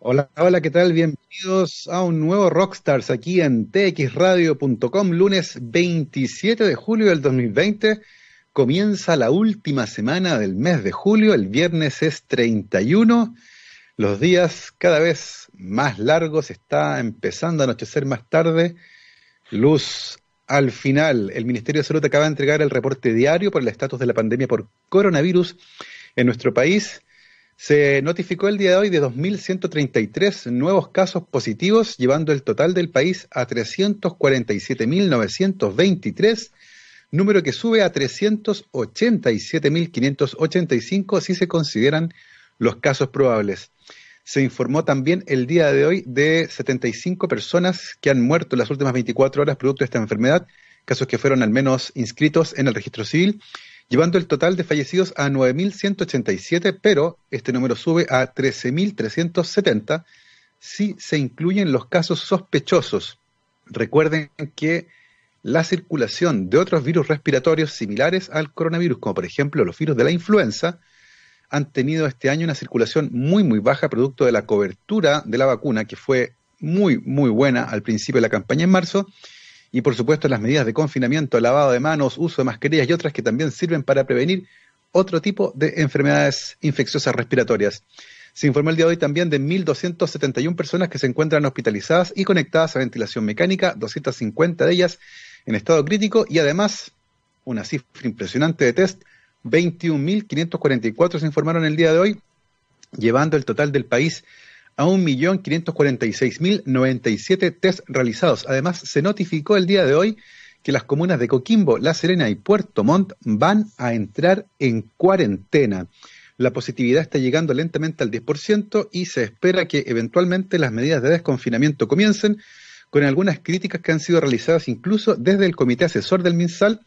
Hola, hola, ¿qué tal? Bienvenidos a un nuevo Rockstars aquí en txradio.com, lunes 27 de julio del 2020. Comienza la última semana del mes de julio, el viernes es 31, los días cada vez más largos, está empezando a anochecer más tarde, luz al final. El Ministerio de Salud acaba de entregar el reporte diario por el estatus de la pandemia por coronavirus en nuestro país. Se notificó el día de hoy de 2.133 nuevos casos positivos, llevando el total del país a 347.923, número que sube a 387.585 si se consideran los casos probables. Se informó también el día de hoy de 75 personas que han muerto en las últimas 24 horas producto de esta enfermedad, casos que fueron al menos inscritos en el registro civil llevando el total de fallecidos a 9.187, pero este número sube a 13.370 si se incluyen los casos sospechosos. Recuerden que la circulación de otros virus respiratorios similares al coronavirus, como por ejemplo los virus de la influenza, han tenido este año una circulación muy, muy baja producto de la cobertura de la vacuna, que fue muy, muy buena al principio de la campaña en marzo, y por supuesto las medidas de confinamiento, lavado de manos, uso de mascarillas y otras que también sirven para prevenir otro tipo de enfermedades infecciosas respiratorias. Se informó el día de hoy también de 1.271 personas que se encuentran hospitalizadas y conectadas a ventilación mecánica, 250 de ellas en estado crítico y además una cifra impresionante de test, 21.544 se informaron el día de hoy, llevando el total del país a 1.546.097 test realizados. Además, se notificó el día de hoy que las comunas de Coquimbo, La Serena y Puerto Montt van a entrar en cuarentena. La positividad está llegando lentamente al 10% y se espera que eventualmente las medidas de desconfinamiento comiencen, con algunas críticas que han sido realizadas incluso desde el comité asesor del MinSal,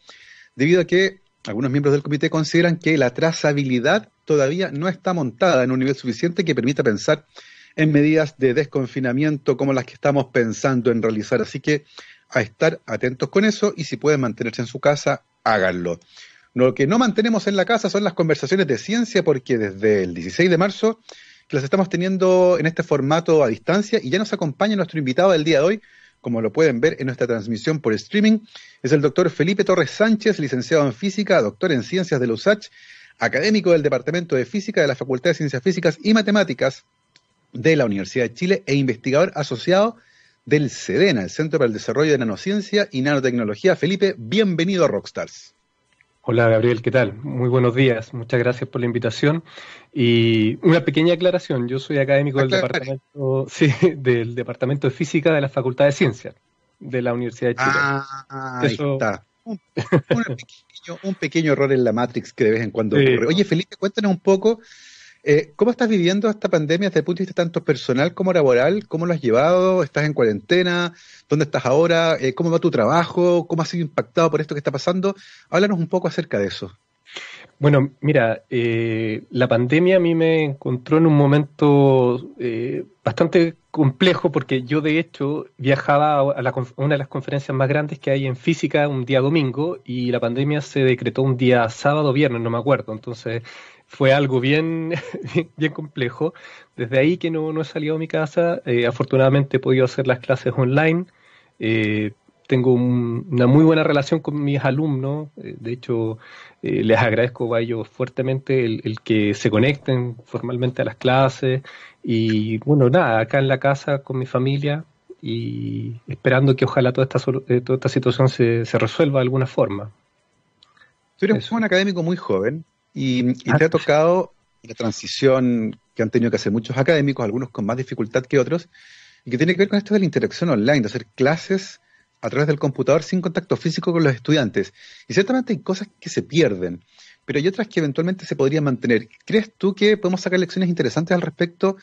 debido a que algunos miembros del comité consideran que la trazabilidad todavía no está montada en un nivel suficiente que permita pensar en medidas de desconfinamiento como las que estamos pensando en realizar. Así que a estar atentos con eso y si pueden mantenerse en su casa, háganlo. Lo que no mantenemos en la casa son las conversaciones de ciencia porque desde el 16 de marzo las estamos teniendo en este formato a distancia y ya nos acompaña nuestro invitado del día de hoy, como lo pueden ver en nuestra transmisión por streaming, es el doctor Felipe Torres Sánchez, licenciado en física, doctor en ciencias de la USACH, académico del Departamento de Física de la Facultad de Ciencias Físicas y Matemáticas de la Universidad de Chile e investigador asociado del CEDENA, el Centro para el Desarrollo de Nanociencia y Nanotecnología. Felipe, bienvenido a Rockstars. Hola Gabriel, ¿qué tal? Muy buenos días, muchas gracias por la invitación. Y una pequeña aclaración, yo soy académico del, departamento, del Departamento de Física de la Facultad de Ciencias de la Universidad de Chile. Ah, ahí está. Un, pequeño, un, pequeño, error en la Matrix que de vez en cuando ocurre. Oye Felipe, cuéntanos un poco eh, ¿Cómo estás viviendo esta pandemia desde el punto de vista tanto personal como laboral? ¿Cómo lo has llevado? ¿Estás en cuarentena? ¿Dónde estás ahora? Eh, ¿Cómo va tu trabajo? ¿Cómo has sido impactado por esto que está pasando? Háblanos un poco acerca de eso. Bueno, mira, eh, la pandemia a mí me encontró en un momento bastante complejo porque yo de hecho viajaba a, una de las conferencias más grandes que hay en física un día domingo y la pandemia se decretó un día sábado, viernes, no me acuerdo. Entonces fue algo bien, bien, complejo. Desde ahí que no, he salido de mi casa, eh, afortunadamente he podido hacer las clases online. Eh, tengo una muy buena relación con mis alumnos. Eh, de hecho, les agradezco a ellos fuertemente el, que se conecten formalmente a las clases. Y bueno, nada, acá en la casa con mi familia y esperando que ojalá toda esta, toda esta situación se, se resuelva de alguna forma. Tú eres un académico muy joven, y, te ha tocado la transición que han tenido que hacer muchos académicos, algunos con más dificultad que otros, y que tiene que ver con esto de la interacción online, de hacer clases a través del computador sin contacto físico con los estudiantes. Y ciertamente hay cosas que se pierden, pero hay otras que eventualmente se podrían mantener. ¿Crees tú que podemos sacar lecciones interesantes al respecto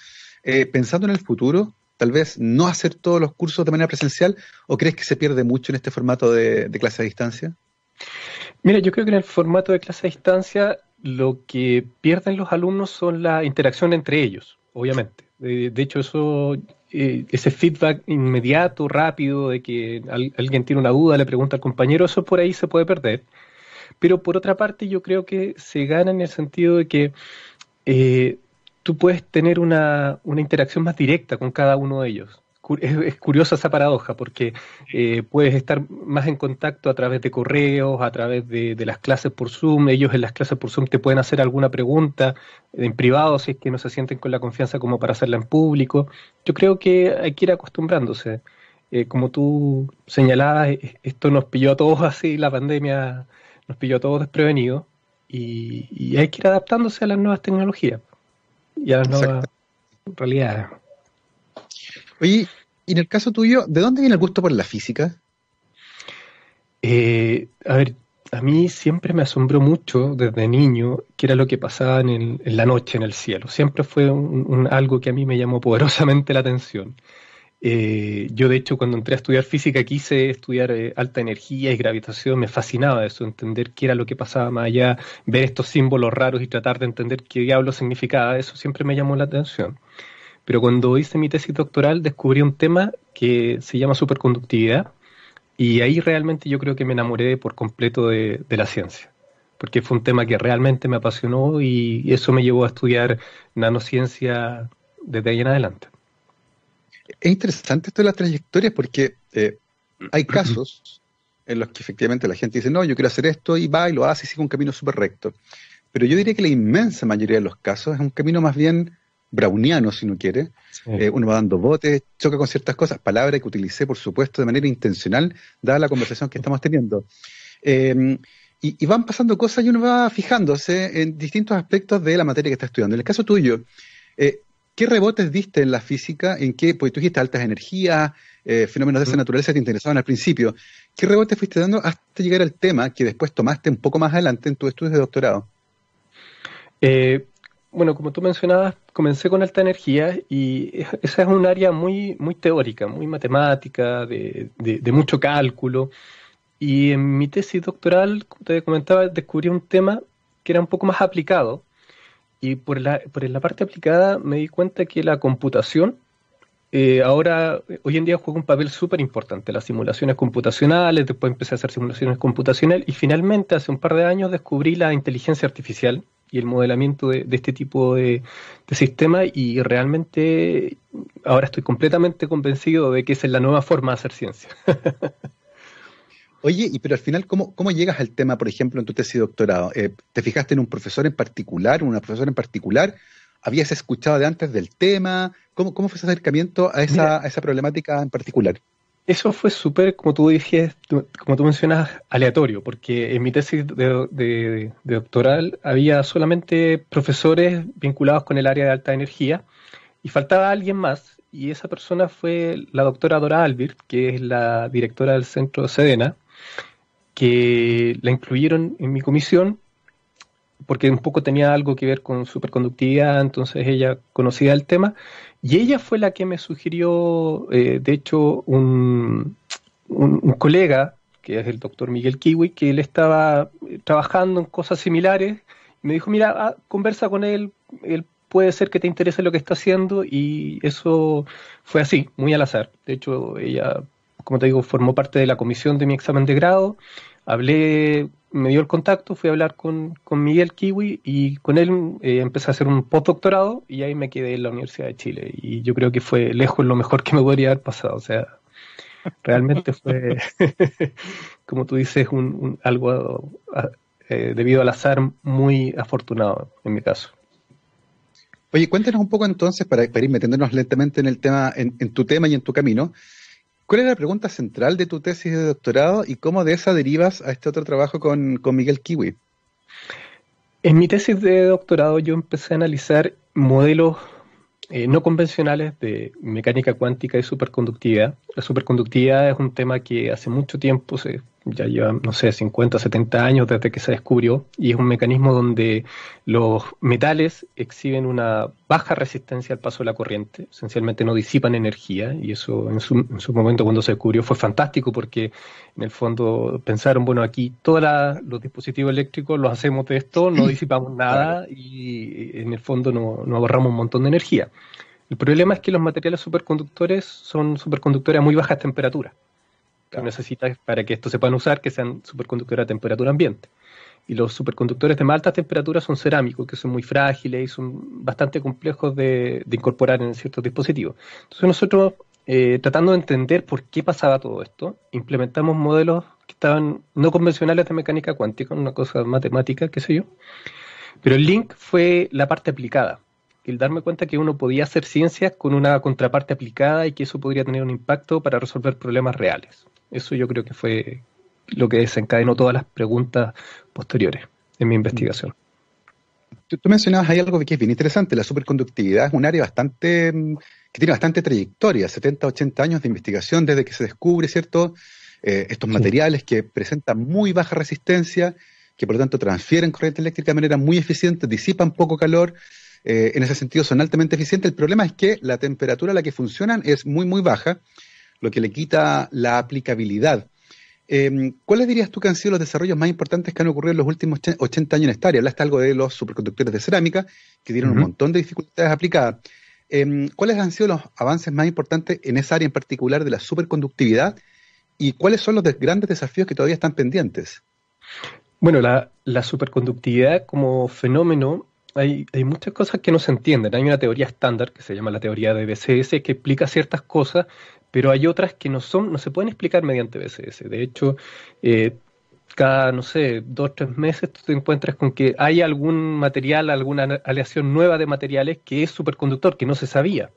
eh, pensando en el futuro? Tal vez no hacer todos los cursos de manera presencial, o crees que se pierde mucho en este formato de, de clase a distancia? Mira, yo creo que en el formato de clase a distancia lo que pierden los alumnos son la interacción entre ellos, obviamente. De, hecho, eso, eh, ese feedback inmediato, rápido, de que alguien tiene una duda, le pregunta al compañero, eso por ahí se puede perder. Pero por otra parte, yo creo que se gana en el sentido de que eh, tú puedes tener una, una interacción más directa con cada uno de ellos es, curiosa esa paradoja porque eh, puedes estar más en contacto a través de correos, a través de, las clases por Zoom. Ellos en las clases por Zoom te pueden hacer alguna pregunta en privado si es que no se sienten con la confianza como para hacerla en público. Yo creo que hay que ir acostumbrándose. Eh, como tú señalabas, e, esto nos pilló a todos así, la pandemia nos pilló a todos desprevenidos y, y hay que ir adaptándose a las nuevas tecnologías y a las nuevas realidades. Oye, y en el caso tuyo, ¿de dónde viene el gusto por la física? Eh, a ver, a mí siempre me asombró mucho desde niño qué era lo que pasaba en, la noche en el cielo. Siempre fue un, algo que a mí me llamó poderosamente la atención. Eh, yo, de hecho, cuando entré a estudiar física, quise estudiar eh, alta energía y gravitación. Me fascinaba eso, entender qué era lo que pasaba más allá, ver estos símbolos raros y tratar de entender qué diablo significaba. Eso siempre me llamó la atención. Pero cuando hice mi tesis doctoral descubrí un tema que se llama superconductividad y ahí realmente yo creo que me enamoré por completo de, la ciencia, porque fue un tema que realmente me apasionó y eso me llevó a estudiar nanociencia desde ahí en adelante. Es interesante esto de las trayectorias porque eh, hay casos en los que efectivamente la gente dice, no, yo quiero hacer esto y va y lo hace y sigue un camino súper recto. Pero yo diría que la inmensa mayoría de los casos es un camino más bien browniano, si no quiere. Eh, uno va dando botes, choca con ciertas cosas, palabras que utilicé, por supuesto, de manera intencional, dada la conversación que estamos teniendo. Em, y, van pasando cosas y uno va fijándose en distintos aspectos de la materia que está estudiando. En el caso tuyo, eh, ¿qué rebotes diste en la física? ¿En qué? Pues tú dijiste altas energías, eh, fenómenos de esa naturaleza te interesaban al principio. ¿Qué rebotes fuiste dando hasta llegar al tema que después tomaste un poco más adelante en tu estudio de doctorado? Bueno, como tú mencionabas, comencé con alta energía y esa es un área muy, muy teórica, muy matemática, de, mucho cálculo. Y en mi tesis doctoral, como te comentaba, descubrí un tema que era un poco más aplicado. Y por la, por la parte aplicada me di cuenta que la computación eh, ahora, hoy en día juega un papel súper importante. Las simulaciones computacionales, después empecé a hacer simulaciones computacionales y finalmente hace un par de años descubrí la inteligencia artificial y el modelamiento de, este tipo de, de sistemas y realmente ahora estoy completamente convencido de que esa es la nueva forma de hacer ciencia. Oye, y pero al final, ¿cómo, ¿cómo llegas al tema, por ejemplo, en tu tesis de doctorado? Eh, ¿Te fijaste en un profesor en particular, una profesora en particular? ¿Habías escuchado de antes del tema? ¿Cómo, cómo fue ese acercamiento a esa, a esa problemática en particular? Eso fue súper, como tú dijiste, como tú mencionas, aleatorio, porque en mi tesis de, doctoral había solamente profesores vinculados con el área de alta energía y faltaba alguien más, y esa persona fue la doctora Dora Albert, que es la directora del centro Sedena, que la incluyeron en mi comisión porque un poco tenía algo que ver con superconductividad, entonces ella conocía el tema, y ella fue la que me sugirió, eh, de hecho, un, colega, que es el doctor Miguel Kiwi, que él estaba trabajando en cosas similares, y me dijo, mira, ah, conversa con él, él puede ser que te interese lo que está haciendo, y eso fue así, muy al azar. De hecho, ella, como te digo, formó parte de la comisión de mi examen de grado, hablé me dio el contacto, fui a hablar con, Miguel Kiwi y con él eh, empecé a hacer un postdoctorado y ahí me quedé en la Universidad de Chile. Y yo creo que fue lejos lo mejor que me podría haber pasado. O sea, realmente fue, como tú dices, un, algo eh, debido al azar muy afortunado en mi caso. Oye, cuéntanos un poco entonces, para, ir metiéndonos lentamente en el tema, en tu tema y en tu camino, ¿Cuál es la pregunta central de tu tesis de doctorado y cómo de esa derivas a este otro trabajo con, con Miguel Kiwi? En mi tesis de doctorado yo empecé a analizar modelos eh, no convencionales de mecánica cuántica y superconductividad. La superconductividad es un tema que hace mucho tiempo, se, ya lleva, no sé, 50, 70 años desde que se descubrió, y es un mecanismo donde los metales exhiben una baja resistencia al paso de la corriente, esencialmente no disipan energía, y eso en su, en su momento cuando se descubrió fue fantástico porque en el fondo pensaron, bueno, aquí todos los dispositivos eléctricos los hacemos de esto, no disipamos nada y en el fondo no, no ahorramos un montón de energía. El problema es que los materiales superconductores son superconductores a muy bajas temperaturas. Que necesitas para que esto se puedan usar que sean superconductores a temperatura ambiente. Y los superconductores de más alta temperatura son cerámicos, que son muy frágiles y son bastante complejos de, incorporar en ciertos dispositivos. Entonces nosotros, eh, tratando de entender por qué pasaba todo esto, implementamos modelos que estaban no convencionales de mecánica cuántica, una cosa matemática, qué sé yo. Pero el link fue la parte aplicada el darme cuenta que uno podía hacer ciencias con una contraparte aplicada y que eso podría tener un impacto para resolver problemas reales. Eso yo creo que fue lo que desencadenó todas las preguntas posteriores en mi investigación. Tú, mencionabas ahí algo que es bien interesante. La superconductividad es un área bastante mm, que tiene bastante trayectoria, 70, 80 años de investigación desde que se descubre, ¿cierto? Eh, estos materiales que presentan muy baja resistencia, que por lo tanto transfieren corriente eléctrica de manera muy eficiente, disipan poco calor, eh, en ese sentido son altamente eficientes. El problema es que la temperatura a la que funcionan es muy, muy baja, lo que le quita la aplicabilidad. Em, ¿Cuáles dirías tú que han sido los desarrollos más importantes que han ocurrido en los últimos 80 años en esta área? Hablaste algo de los superconductores de cerámica, que tienen un montón de dificultades aplicadas. Em, ¿Cuáles han sido los avances más importantes en esa área en particular de la superconductividad? ¿Y cuáles son los grandes desafíos que todavía están pendientes? Bueno, la, la superconductividad como fenómeno hay, muchas cosas que no se entienden. Hay una teoría estándar que se llama la teoría de BCS que explica ciertas cosas, pero hay otras que no son, no se pueden explicar mediante BCS. De hecho, eh, cada, no sé, dos tres meses tú te encuentras con que hay algún material, alguna aleación nueva de materiales que es superconductor, que no se sabía.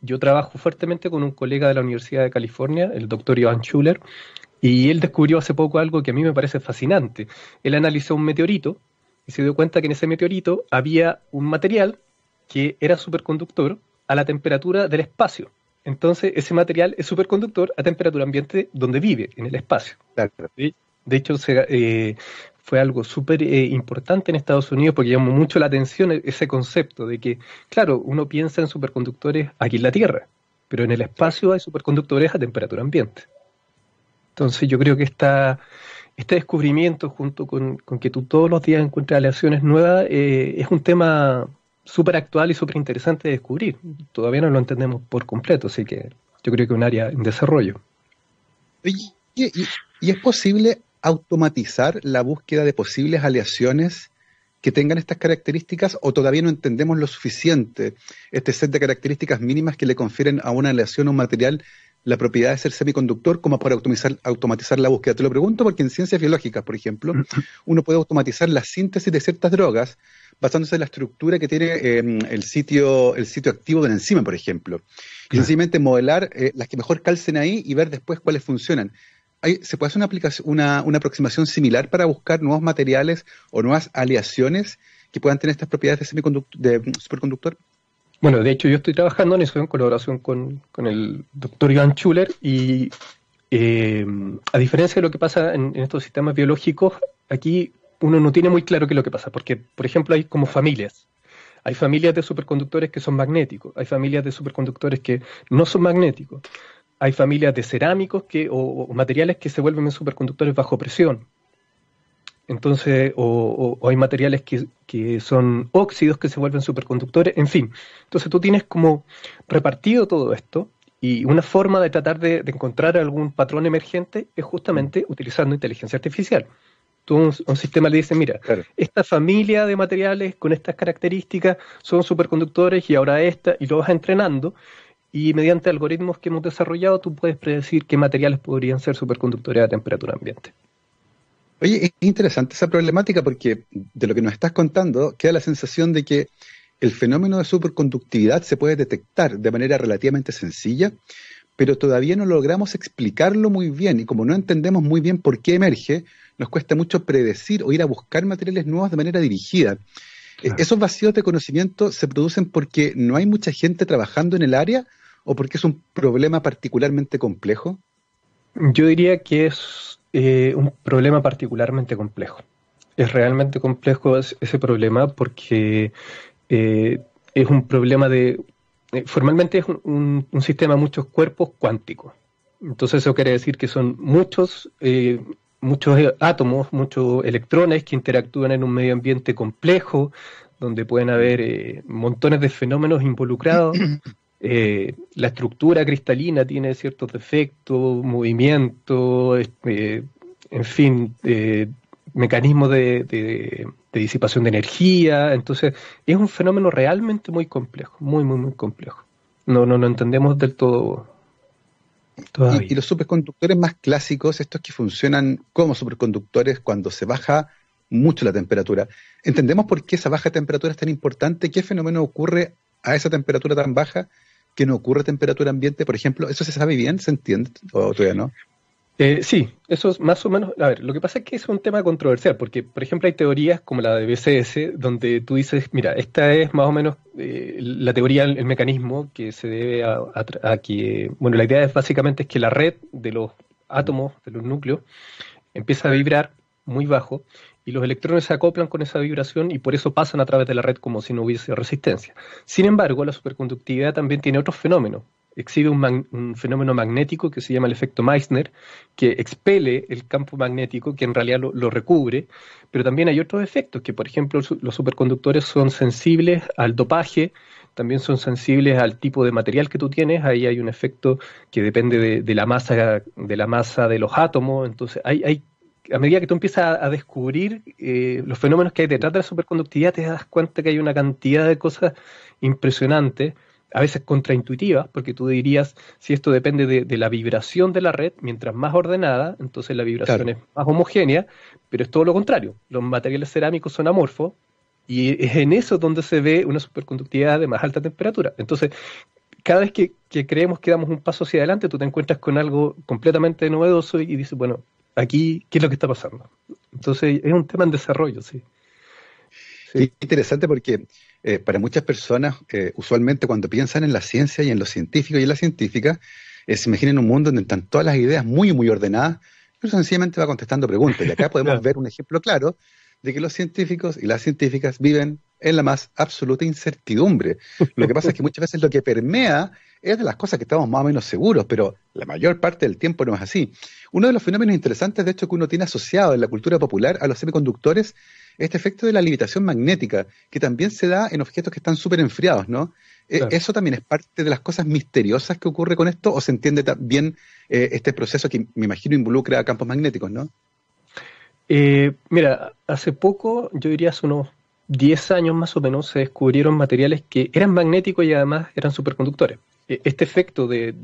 Yo trabajo fuertemente con un colega de la Universidad de California, el doctor Johan Schuller, y él descubrió hace poco algo que a mí me parece fascinante. Él analizó un meteorito y se dio cuenta que en ese meteorito había un material que era superconductor a la temperatura del espacio. Entonces, ese material es superconductor a temperatura ambiente donde vive, en el espacio. De, hecho, eh, fue algo súper eh, importante en Estados Unidos porque llamó mucho la atención e-, ese concepto de que, claro, uno piensa en superconductores aquí en la Tierra, pero en el espacio hay superconductores a temperatura ambiente. Entonces, yo creo que esta, este descubrimiento, junto con, que tú todos los días encuentras aleaciones nuevas, eh, es un tema súper actual y súper interesante de descubrir. Todavía no lo entendemos por completo, así que yo creo que es un área en desarrollo. ¿Y, es posible automatizar la búsqueda de posibles aleaciones que tengan estas características o todavía no entendemos lo suficiente este set de características mínimas que le confieren a una aleación un material la propiedad de ser semiconductor como para automatizar, automatizar la búsqueda. Te lo pregunto porque en ciencias biológicas, por ejemplo, uno puede automatizar la síntesis de ciertas drogas basándose en la estructura que tiene em, el, sitio, el sitio activo de la enzima, por ejemplo. Y sencillamente modelar eh, las que mejor calcen ahí y ver después cuáles funcionan. ¿Se puede hacer una, aplicación, una, una aproximación similar para buscar nuevos materiales o nuevas aleaciones que puedan tener estas propiedades de, de superconductor? Bueno, de hecho yo estoy trabajando en eso en colaboración con, el doctor Johan Schuller y eh, a diferencia de lo que pasa en, estos sistemas biológicos, aquí uno no tiene muy claro qué es lo que pasa, porque por ejemplo hay como familias. Hay familias de superconductores que son magnéticos, hay familias de superconductores que no son magnéticos, hay familias de cerámicos que, o materiales que se vuelven superconductores bajo presión, entonces, o, hay materiales que, son óxidos que se vuelven superconductores, en fin. Entonces tú tienes como repartido todo esto y una forma de tratar de, encontrar algún patrón emergente es justamente utilizando inteligencia artificial. Tú un, un sistema le dice, mira, esta familia de materiales con estas características son superconductores y ahora esta, y lo vas entrenando y mediante algoritmos que hemos desarrollado tú puedes predecir qué materiales podrían ser superconductores a temperatura ambiente. Oye, es interesante esa problemática porque de lo que nos estás contando queda la sensación de que el fenómeno de superconductividad se puede detectar de manera relativamente sencilla, pero todavía no logramos explicarlo muy bien y como no entendemos muy bien por qué emerge, nos cuesta mucho predecir o ir a buscar materiales nuevos de manera dirigida. E, ¿Esos vacíos de conocimiento se producen porque no hay mucha gente trabajando en el área o porque es un problema particularmente complejo? Yo diría que es eh, un problema particularmente complejo. Es realmente complejo ese problema porque eh, es un problema de... Eh, formalmente es un, sistema de muchos cuerpos cuánticos. Entonces eso quiere decir que son muchos, muchos átomos, muchos electrones que interactúan en un medio ambiente complejo, donde pueden haber montones de fenómenos involucrados Eh, la estructura cristalina tiene ciertos defectos, movimiento, eh, en fin, eh, mecanismos de, disipación de energía. Entonces, es un fenómeno realmente muy complejo, muy, muy, muy complejo. No, no lo entendemos del todo. Y, y, los superconductores más clásicos, estos que funcionan como superconductores cuando se baja mucho la temperatura. ¿Entendemos por qué esa baja temperatura es tan importante? ¿Qué fenómeno ocurre a esa temperatura tan baja que no ocurre a temperatura ambiente? Por ejemplo, ¿eso se sabe bien? ¿Se entiende? ¿O todavía no? Eh, sí, eso es más o menos. A ver, lo que pasa es que es un tema controversial, porque, por ejemplo, hay teorías como la de BCS, donde tú dices, mira, esta es más o menos eh, la teoría, el, mecanismo que se debe a, que. Bueno, la idea es básicamente es que la red de los átomos, de los núcleos, empieza a vibrar muy bajo y los electrones se acoplan con esa vibración y por eso pasan a través de la red como si no hubiese resistencia. Sin embargo, la superconductividad también tiene otros fenómenos exhibe un, fenómeno magnético que se llama el efecto Meissner, que expele el campo magnético, que en realidad lo, recubre, pero también hay otros efectos, que por ejemplo los superconductores son sensibles al dopaje, también son sensibles al tipo de material que tú tienes, ahí hay un efecto que depende de, la masa de la masa de los átomos, entonces hay, hay a medida que tú empiezas a, descubrir eh, los fenómenos que hay detrás de la superconductividad, te das cuenta que hay una cantidad de cosas impresionantes a veces contraintuitivas, porque tú dirías, si esto depende de, la vibración de la red, mientras más ordenada, entonces la vibración es más homogénea, pero es todo lo contrario. Los materiales cerámicos son amorfos y es en eso donde se ve una superconductividad de más alta temperatura. Entonces, cada vez que, creemos que damos un paso hacia adelante, tú te encuentras con algo completamente novedoso y, dices, bueno, aquí, ¿qué es lo que está pasando? Entonces, es un tema en desarrollo, sí. sí. interesante porque eh, para muchas personas, eh, usualmente cuando piensan en la ciencia y en los científicos y en la científica, eh, se imaginan un mundo donde están todas las ideas muy, muy ordenadas, pero sencillamente va contestando preguntas. Y acá podemos ver un ejemplo claro de que los científicos y las científicas viven en la más absoluta incertidumbre. Lo que pasa es que muchas veces lo que permea es de las cosas que estamos más o menos seguros, pero la mayor parte del tiempo no es así. Uno de los fenómenos interesantes, de hecho, que uno tiene asociado en la cultura popular a los semiconductores este efecto de la levitación magnética, que también se da en objetos que están súper enfriados, ¿no? E, ¿Eso también es parte de las cosas misteriosas que ocurre con esto o se entiende también eh, este proceso que me imagino involucra campos magnéticos, ¿no? Eh, mira, hace poco, yo diría hace unos 10 años más o menos, se descubrieron materiales que eran magnéticos y además eran superconductores. E, este efecto de,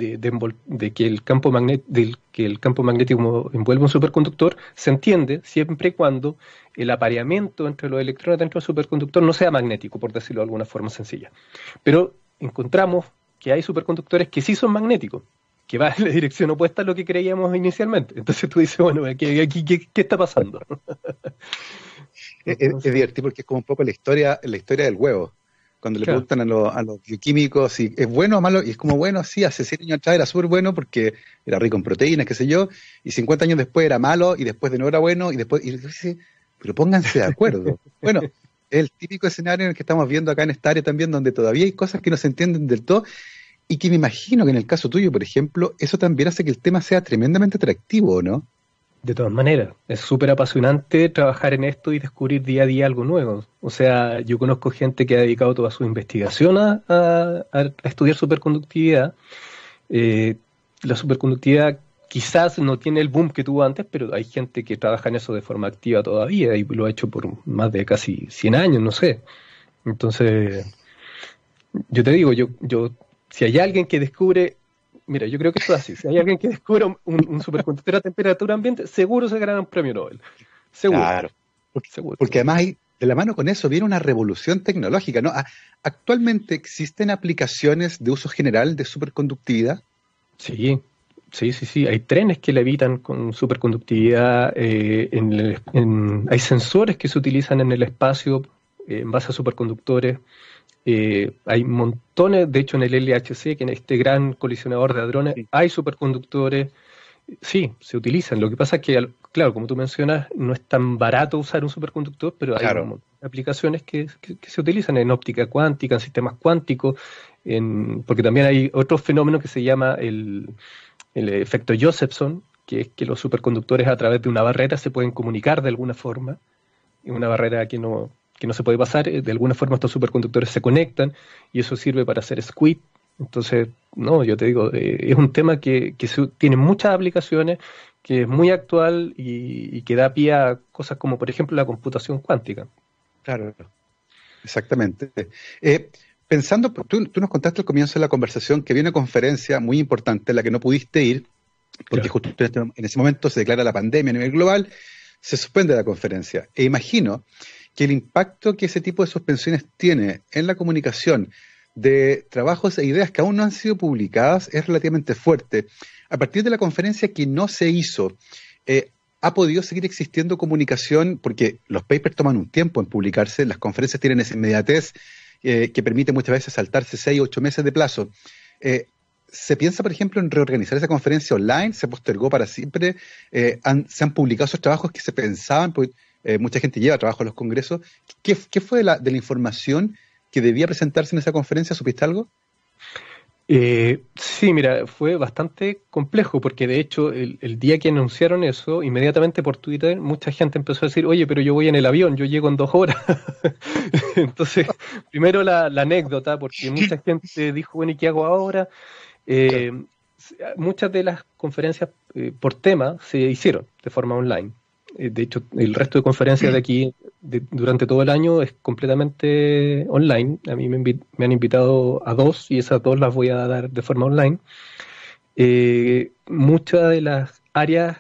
que, el campo del, que el campo magnético envuelve un superconductor se entiende siempre y cuando el apareamiento entre los electrones dentro del superconductor no sea magnético, por decirlo de alguna forma sencilla. Pero encontramos que hay superconductores que sí son magnéticos, que van en la dirección opuesta a lo que creíamos inicialmente. Entonces tú dices, bueno, aquí ¿qué, está pasando? es, es, divertido porque es como un poco la historia, la historia del huevo cuando le preguntan a, los bioquímicos si es bueno o malo, y es como, bueno, sí, hace 100 años atrás era súper bueno porque era rico en proteínas, qué sé yo, y 50 años después era malo, y después de nuevo era bueno, y después, y dice, pero pónganse de acuerdo. bueno, es el típico escenario en el que estamos viendo acá en esta área también, donde todavía hay cosas que no se entienden del todo, y que me imagino que en el caso tuyo, por ejemplo, eso también hace que el tema sea tremendamente atractivo, ¿no? De todas maneras, es súper apasionante trabajar en esto y descubrir día a día algo nuevo. O sea, yo conozco gente que ha dedicado toda su investigación a, estudiar superconductividad. Eh, la superconductividad quizás no tiene el boom que tuvo antes, pero hay gente que trabaja en eso de forma activa todavía y lo ha hecho por más de casi 100 años, no sé. Entonces, yo te digo, yo, yo, si hay alguien que descubre Mira, yo creo que eso es así. Si hay alguien que descubra un, superconductor a temperatura ambiente, seguro se ganará un premio Nobel. Seguro. Claro. Porque, además hay, de la mano con eso viene una revolución tecnológica, ¿no? Actualmente existen aplicaciones de uso general de superconductividad. Sí, sí, sí, sí. Hay trenes que levitan con superconductividad. Eh, hay sensores que se utilizan en el espacio eh, en base a superconductores. Eh, hay montones, de hecho en el LHC, que en este gran colisionador de hadrones, hay superconductores. Sí, se utilizan. Lo que pasa es que, claro, como tú mencionas, no es tan barato usar un superconductor, pero hay aplicaciones que, se utilizan en óptica cuántica, en sistemas cuánticos, en, porque también hay otro fenómeno que se llama el, el efecto Josephson, que es que los superconductores a través de una barrera se pueden comunicar de alguna forma, una barrera que no, que no se puede pasar, eh, de alguna forma estos superconductores se conectan y eso sirve para hacer squid. Entonces, no, yo te digo, eh, es un tema que, tiene muchas aplicaciones, que es muy actual y, que da pie a cosas como, por ejemplo, la computación cuántica. Claro, exactamente. Eh, pensando, tú, tú, nos contaste al comienzo de la conversación que había una conferencia muy importante en la que no pudiste ir, porque justo este, en ese momento se declara la pandemia a nivel global, se suspende la conferencia. E imagino que el impacto que ese tipo de suspensiones tiene en la comunicación de trabajos e ideas que aún no han sido publicadas es relativamente fuerte. A partir de la conferencia que no se hizo, eh, ¿ha podido seguir existiendo comunicación? Porque los papers toman un tiempo en publicarse, las conferencias tienen esa inmediatez eh, que permite muchas veces saltarse seis o ocho meses de plazo. Eh, ¿Se piensa, por ejemplo, en reorganizar esa conferencia online? ¿Se postergó para siempre? ¿Se han publicado esos trabajos que se pensaban? Pues, mucha gente lleva trabajo a los congresos. ¿Qué, fue de la, de la información que debía presentarse en esa conferencia? ¿Supiste algo? Eh, sí, mira, fue bastante complejo porque de hecho el, día que anunciaron eso, inmediatamente por Twitter mucha gente empezó a decir, oye, pero yo voy en el avión, yo llego en dos horas. Entonces, primero la, anécdota, porque mucha gente dijo, bueno, ¿y qué hago ahora? Eh, muchas de las conferencias eh, por tema se hicieron de forma online. Eh, de hecho, el resto de conferencias de aquí durante todo el año es completamente online. A mí me, han invitado a dos y esas dos las voy a dar de forma online. Eh, muchas de las áreas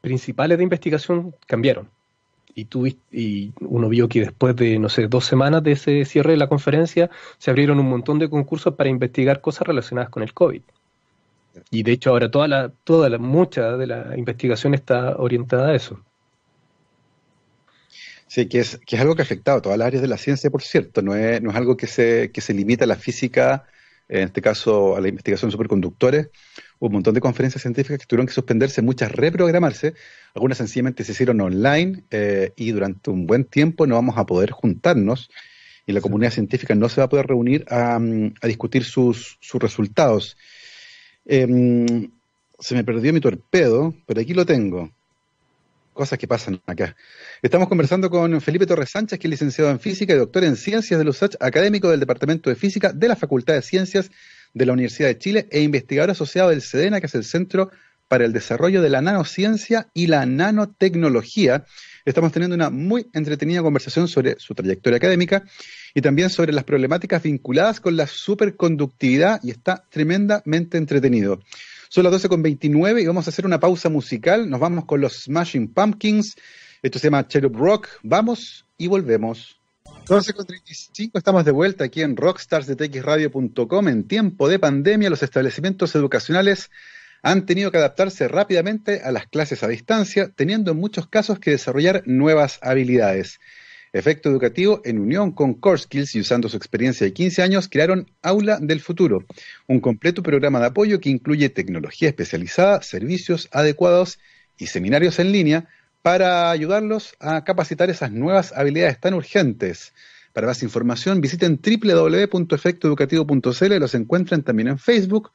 principales de investigación cambiaron. Y, tú, y uno vio que después de, no sé, dos semanas de ese cierre de la conferencia, se abrieron un montón de concursos para investigar cosas relacionadas con el COVID. Y de hecho ahora toda la, toda la, mucha de la investigación está orientada a eso. Sí, que es, que es algo que ha afectado a todas las áreas de la ciencia, por cierto. No es, no es algo que se, que se limita a la física, en este caso a la investigación de superconductores. Hubo un montón de conferencias científicas que tuvieron que suspenderse, muchas reprogramarse. Algunas sencillamente se hicieron online eh, y durante un buen tiempo no vamos a poder juntarnos y la comunidad científica no se va a poder reunir a, a discutir sus, sus resultados. Em, se me perdió mi torpedo, pero aquí lo tengo. Cosas que pasan acá. Estamos conversando con Felipe Torres Sánchez, que es licenciado en física y doctor en ciencias de USACH, académico del Departamento de Física de la Facultad de Ciencias de la Universidad de Chile e investigador asociado del SEDENA, que es el Centro para el Desarrollo de la Nanociencia y la Nanotecnología. Estamos teniendo una muy entretenida conversación sobre su trayectoria académica y también sobre las problemáticas vinculadas con la superconductividad y está tremendamente entretenido. Son las 12.29 y vamos a hacer una pausa musical. Nos vamos con los Smashing Pumpkins. Esto se llama Cherub Rock. Vamos y volvemos. 12.35, estamos de vuelta aquí en rockstarsdetxradio.com. En tiempo de pandemia, los establecimientos educacionales han tenido que adaptarse rápidamente a las clases a distancia, teniendo en muchos casos que desarrollar nuevas habilidades. Efecto Educativo, en unión con Core Skills y usando su experiencia de 15 años, crearon Aula del Futuro, un completo programa de apoyo que incluye tecnología especializada, servicios adecuados y seminarios en línea para ayudarlos a capacitar esas nuevas habilidades tan urgentes. Para más información, visiten www.efectoeducativo.cl, los encuentran también en Facebook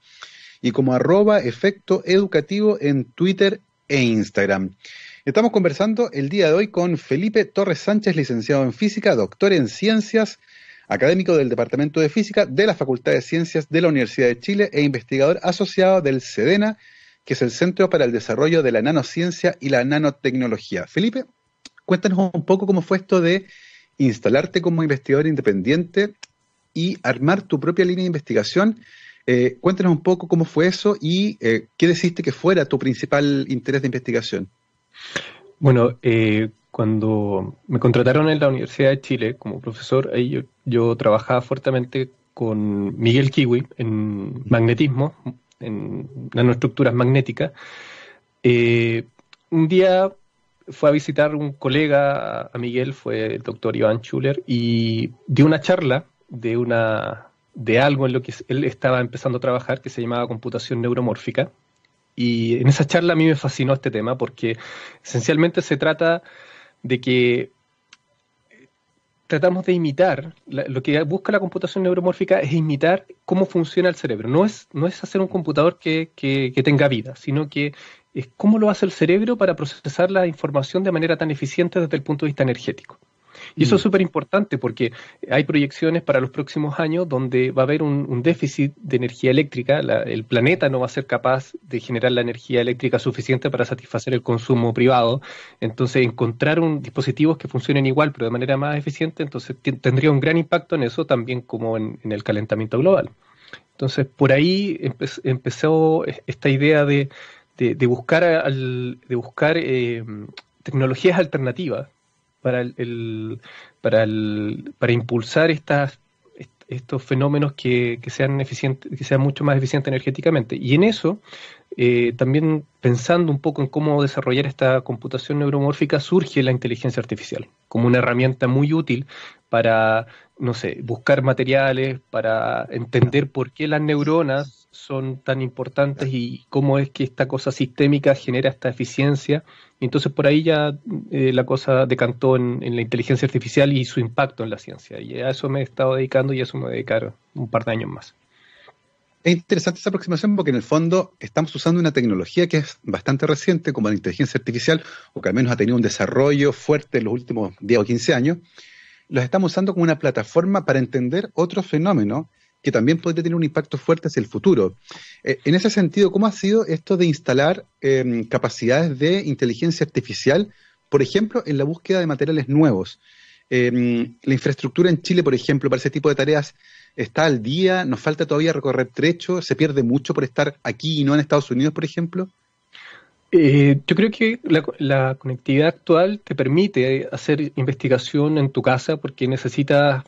y como arroba efecto educativo en Twitter e Instagram. Estamos conversando el día de hoy con Felipe Torres Sánchez, licenciado en física, doctor en ciencias, académico del Departamento de Física de la Facultad de Ciencias de la Universidad de Chile e investigador asociado del SEDENA, que es el Centro para el Desarrollo de la Nanociencia y la Nanotecnología. Felipe, cuéntanos un poco cómo fue esto de instalarte como investigador independiente y armar tu propia línea de investigación. Eh, cuéntanos un poco cómo fue eso y eh, qué decidiste que fuera tu principal interés de investigación. Bueno, eh, cuando me contrataron en la Universidad de Chile como profesor, ahí yo, trabajaba fuertemente con Miguel Kiwi en magnetismo, en nanoestructuras magnéticas. Eh, un día fue a visitar un colega a Miguel, fue el doctor Iván Schuller, y dio una charla de una de algo en lo que él estaba empezando a trabajar que se llamaba computación neuromórfica, y en esa charla a mí me fascinó este tema porque esencialmente se trata de que tratamos de imitar, lo que busca la computación neuromórfica es imitar cómo funciona el cerebro. No es, no es hacer un computador que, que, tenga vida, sino que es cómo lo hace el cerebro para procesar la información de manera tan eficiente desde el punto de vista energético. Y eso es súper importante porque hay proyecciones para los próximos años donde va a haber un, déficit de energía eléctrica. el planeta no va a ser capaz de generar la energía eléctrica suficiente para satisfacer el consumo privado. Entonces, encontrar un dispositivos que funcionen igual, pero de manera más eficiente, entonces tendría un gran impacto en eso también como en, el calentamiento global. Entonces, por ahí empezó esta idea de, buscar, de buscar eh, tecnologías alternativas para, el, para, el, para impulsar estas, estos fenómenos que, que, sean eficientes, que sean mucho más eficientes energéticamente. Y en eso, eh, también pensando un poco en cómo desarrollar esta computación neuromórfica, surge la inteligencia artificial como una herramienta muy útil para, no sé, buscar materiales, para entender por qué las neuronas son tan importantes y cómo es que esta cosa sistémica genera esta eficiencia entonces por ahí ya eh, la cosa decantó en, la inteligencia artificial y su impacto en la ciencia. Y a eso me he estado dedicando y a eso me voy a dedicar un par de años más. Es interesante esa aproximación porque en el fondo estamos usando una tecnología que es bastante reciente, como la inteligencia artificial, o que al menos ha tenido un desarrollo fuerte en los últimos 10 o 15 años. Los estamos usando como una plataforma para entender otros fenómenos que también podría tener un impacto fuerte hacia el futuro. Eh, en ese sentido, ¿cómo ha sido esto de instalar em, capacidades de inteligencia artificial, por ejemplo, en la búsqueda de materiales nuevos? Em, la infraestructura en Chile, por ejemplo, para ese tipo de tareas está al día, nos falta todavía recorrer trecho, se pierde mucho por estar aquí y no en Estados Unidos, por ejemplo. Eh, yo creo que la, conectividad actual te permite hacer investigación en tu casa porque necesitas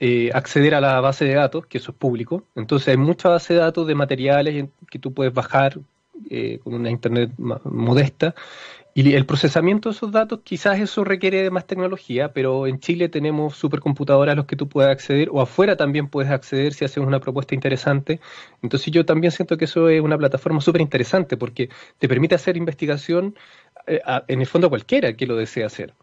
eh, acceder a la base de datos, que eso es público. Entonces hay mucha base de datos de materiales que tú puedes bajar eh, con una internet modesta. Y el procesamiento de esos datos, quizás eso requiere de más tecnología, pero en Chile tenemos supercomputadoras a los que tú puedes acceder, o afuera también puedes acceder si haces una propuesta interesante. Entonces yo también siento que eso es una plataforma súper interesante porque te permite hacer investigación eh, en el fondo cualquiera que lo desee hacer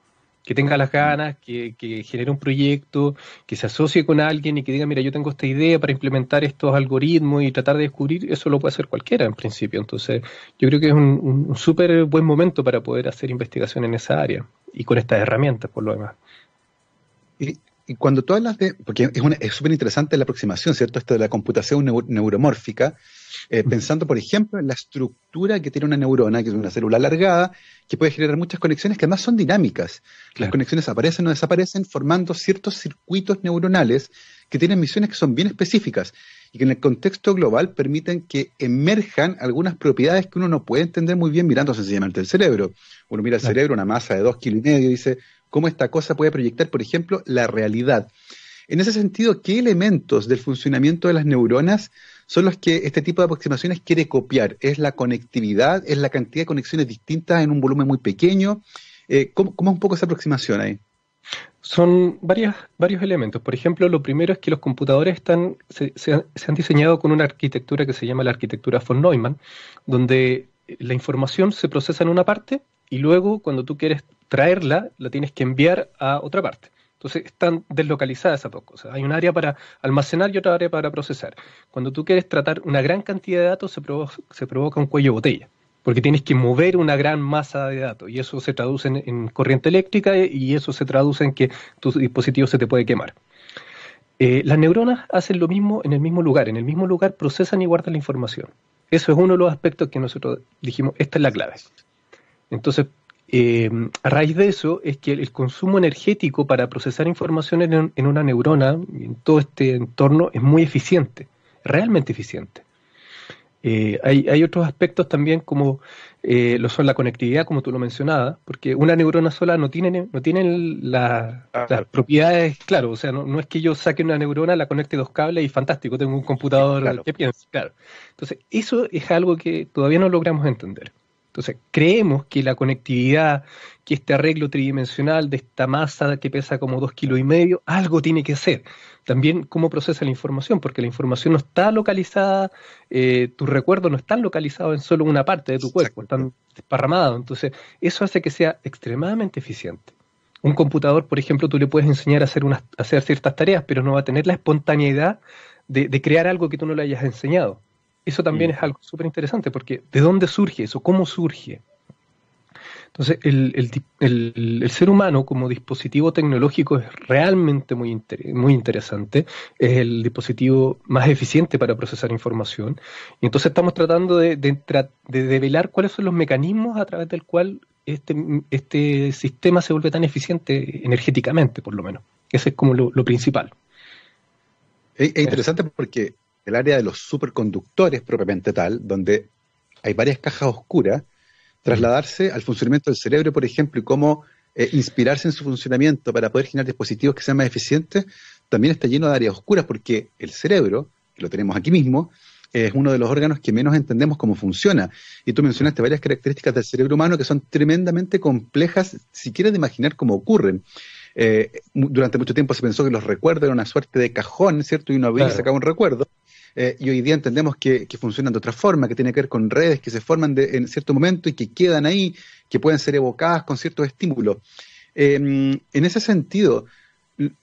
que tenga las ganas, que, genere un proyecto, que se asocie con alguien y que diga, mira, yo tengo esta idea para implementar estos algoritmos y tratar de descubrir, eso lo puede hacer cualquiera en principio. Entonces, yo creo que es un, súper buen momento para poder hacer investigación en esa área y con estas herramientas, por lo demás. Y, cuando tú hablas de, porque es súper interesante la aproximación, ¿cierto? Esto de la computación neuromórfica, eh, pensando, por ejemplo, en la estructura que tiene una neurona, que es una célula alargada, que puede generar muchas conexiones que además son dinámicas. Las conexiones aparecen o desaparecen formando ciertos circuitos neuronales que tienen misiones que son bien específicas y que en el contexto global permiten que emerjan algunas propiedades que uno no puede entender muy bien mirando sencillamente el cerebro. Uno mira el cerebro, una masa de dos kilos y medio, y dice, ¿cómo esta cosa puede proyectar, por ejemplo, la realidad? En ese sentido, ¿qué elementos del funcionamiento de las neuronas son los que este tipo de aproximaciones quiere copiar. Es la conectividad, es la cantidad de conexiones distintas en un volumen muy pequeño. Eh, ¿cómo, es un poco esa aproximación ahí? Son varias, varios elementos. Por ejemplo, lo primero es que los computadores están, se, han diseñado con una arquitectura que se llama la arquitectura von Neumann, donde la información se procesa en una parte y luego cuando tú quieres traerla, la tienes que enviar a otra parte. Entonces están deslocalizadas esas dos cosas. Hay un área para almacenar y otra área para procesar. Cuando tú quieres tratar una gran cantidad de datos, se, provoca, un cuello de botella, porque tienes que mover una gran masa de datos y eso se traduce en, corriente eléctrica y eso se traduce en que tu dispositivo se te puede quemar. Eh, las neuronas hacen lo mismo en el mismo lugar, en el mismo lugar procesan y guardan la información. Eso es uno de los aspectos que nosotros dijimos, esta es la clave. Entonces, eh, a raíz de eso es que el consumo energético para procesar información en, una neurona, en todo este entorno, es muy eficiente, realmente eficiente. Eh, hay, otros aspectos también como eh, lo son la conectividad, como tú lo mencionabas, porque una neurona sola no tiene, no tiene las propiedades, claro, o sea, no, es que yo saque una neurona, la conecte dos cables y fantástico, tengo un computador que piensa, claro. Entonces, eso es algo que todavía no logramos entender. Entonces, creemos que la conectividad, que este arreglo tridimensional de esta masa que pesa como dos kilos y medio, algo tiene que ser. También cómo procesa la información, porque la información no está localizada, eh, tus recuerdos no están localizados en solo una parte de tu cuerpo, están desparramados. Entonces, eso hace que sea extremadamente eficiente. Un computador, por ejemplo, tú le puedes enseñar a hacer, hacer ciertas tareas, pero no va a tener la espontaneidad de crear algo que tú no le hayas enseñado. Eso también mm. es algo súper interesante, porque ¿de dónde surge eso? ¿Cómo surge? Entonces, el, ser humano como dispositivo tecnológico es realmente muy, muy interesante, es el dispositivo más eficiente para procesar información, y entonces estamos tratando de, de, develar cuáles son los mecanismos a través del cual este, este sistema se vuelve tan eficiente energéticamente, por lo menos. Ese es como lo, principal. Es, interesante porque el área de los superconductores propiamente tal, donde hay varias cajas oscuras, trasladarse al funcionamiento del cerebro, por ejemplo, y cómo eh, inspirarse en su funcionamiento para poder generar dispositivos que sean más eficientes, también está lleno de áreas oscuras, porque el cerebro, que lo tenemos aquí mismo, es uno de los órganos que menos entendemos cómo funciona. Y tú mencionaste varias características del cerebro humano que son tremendamente complejas, si quieres imaginar cómo ocurren. Eh, durante mucho tiempo se pensó que los recuerdos eran una suerte de cajón, ¿cierto? Y uno había sacado un recuerdo. Eh, y hoy día entendemos que, funcionan de otra forma, que tiene que ver con redes que se forman en cierto momento y que quedan ahí, que pueden ser evocadas con ciertos estímulos. Em, en ese sentido,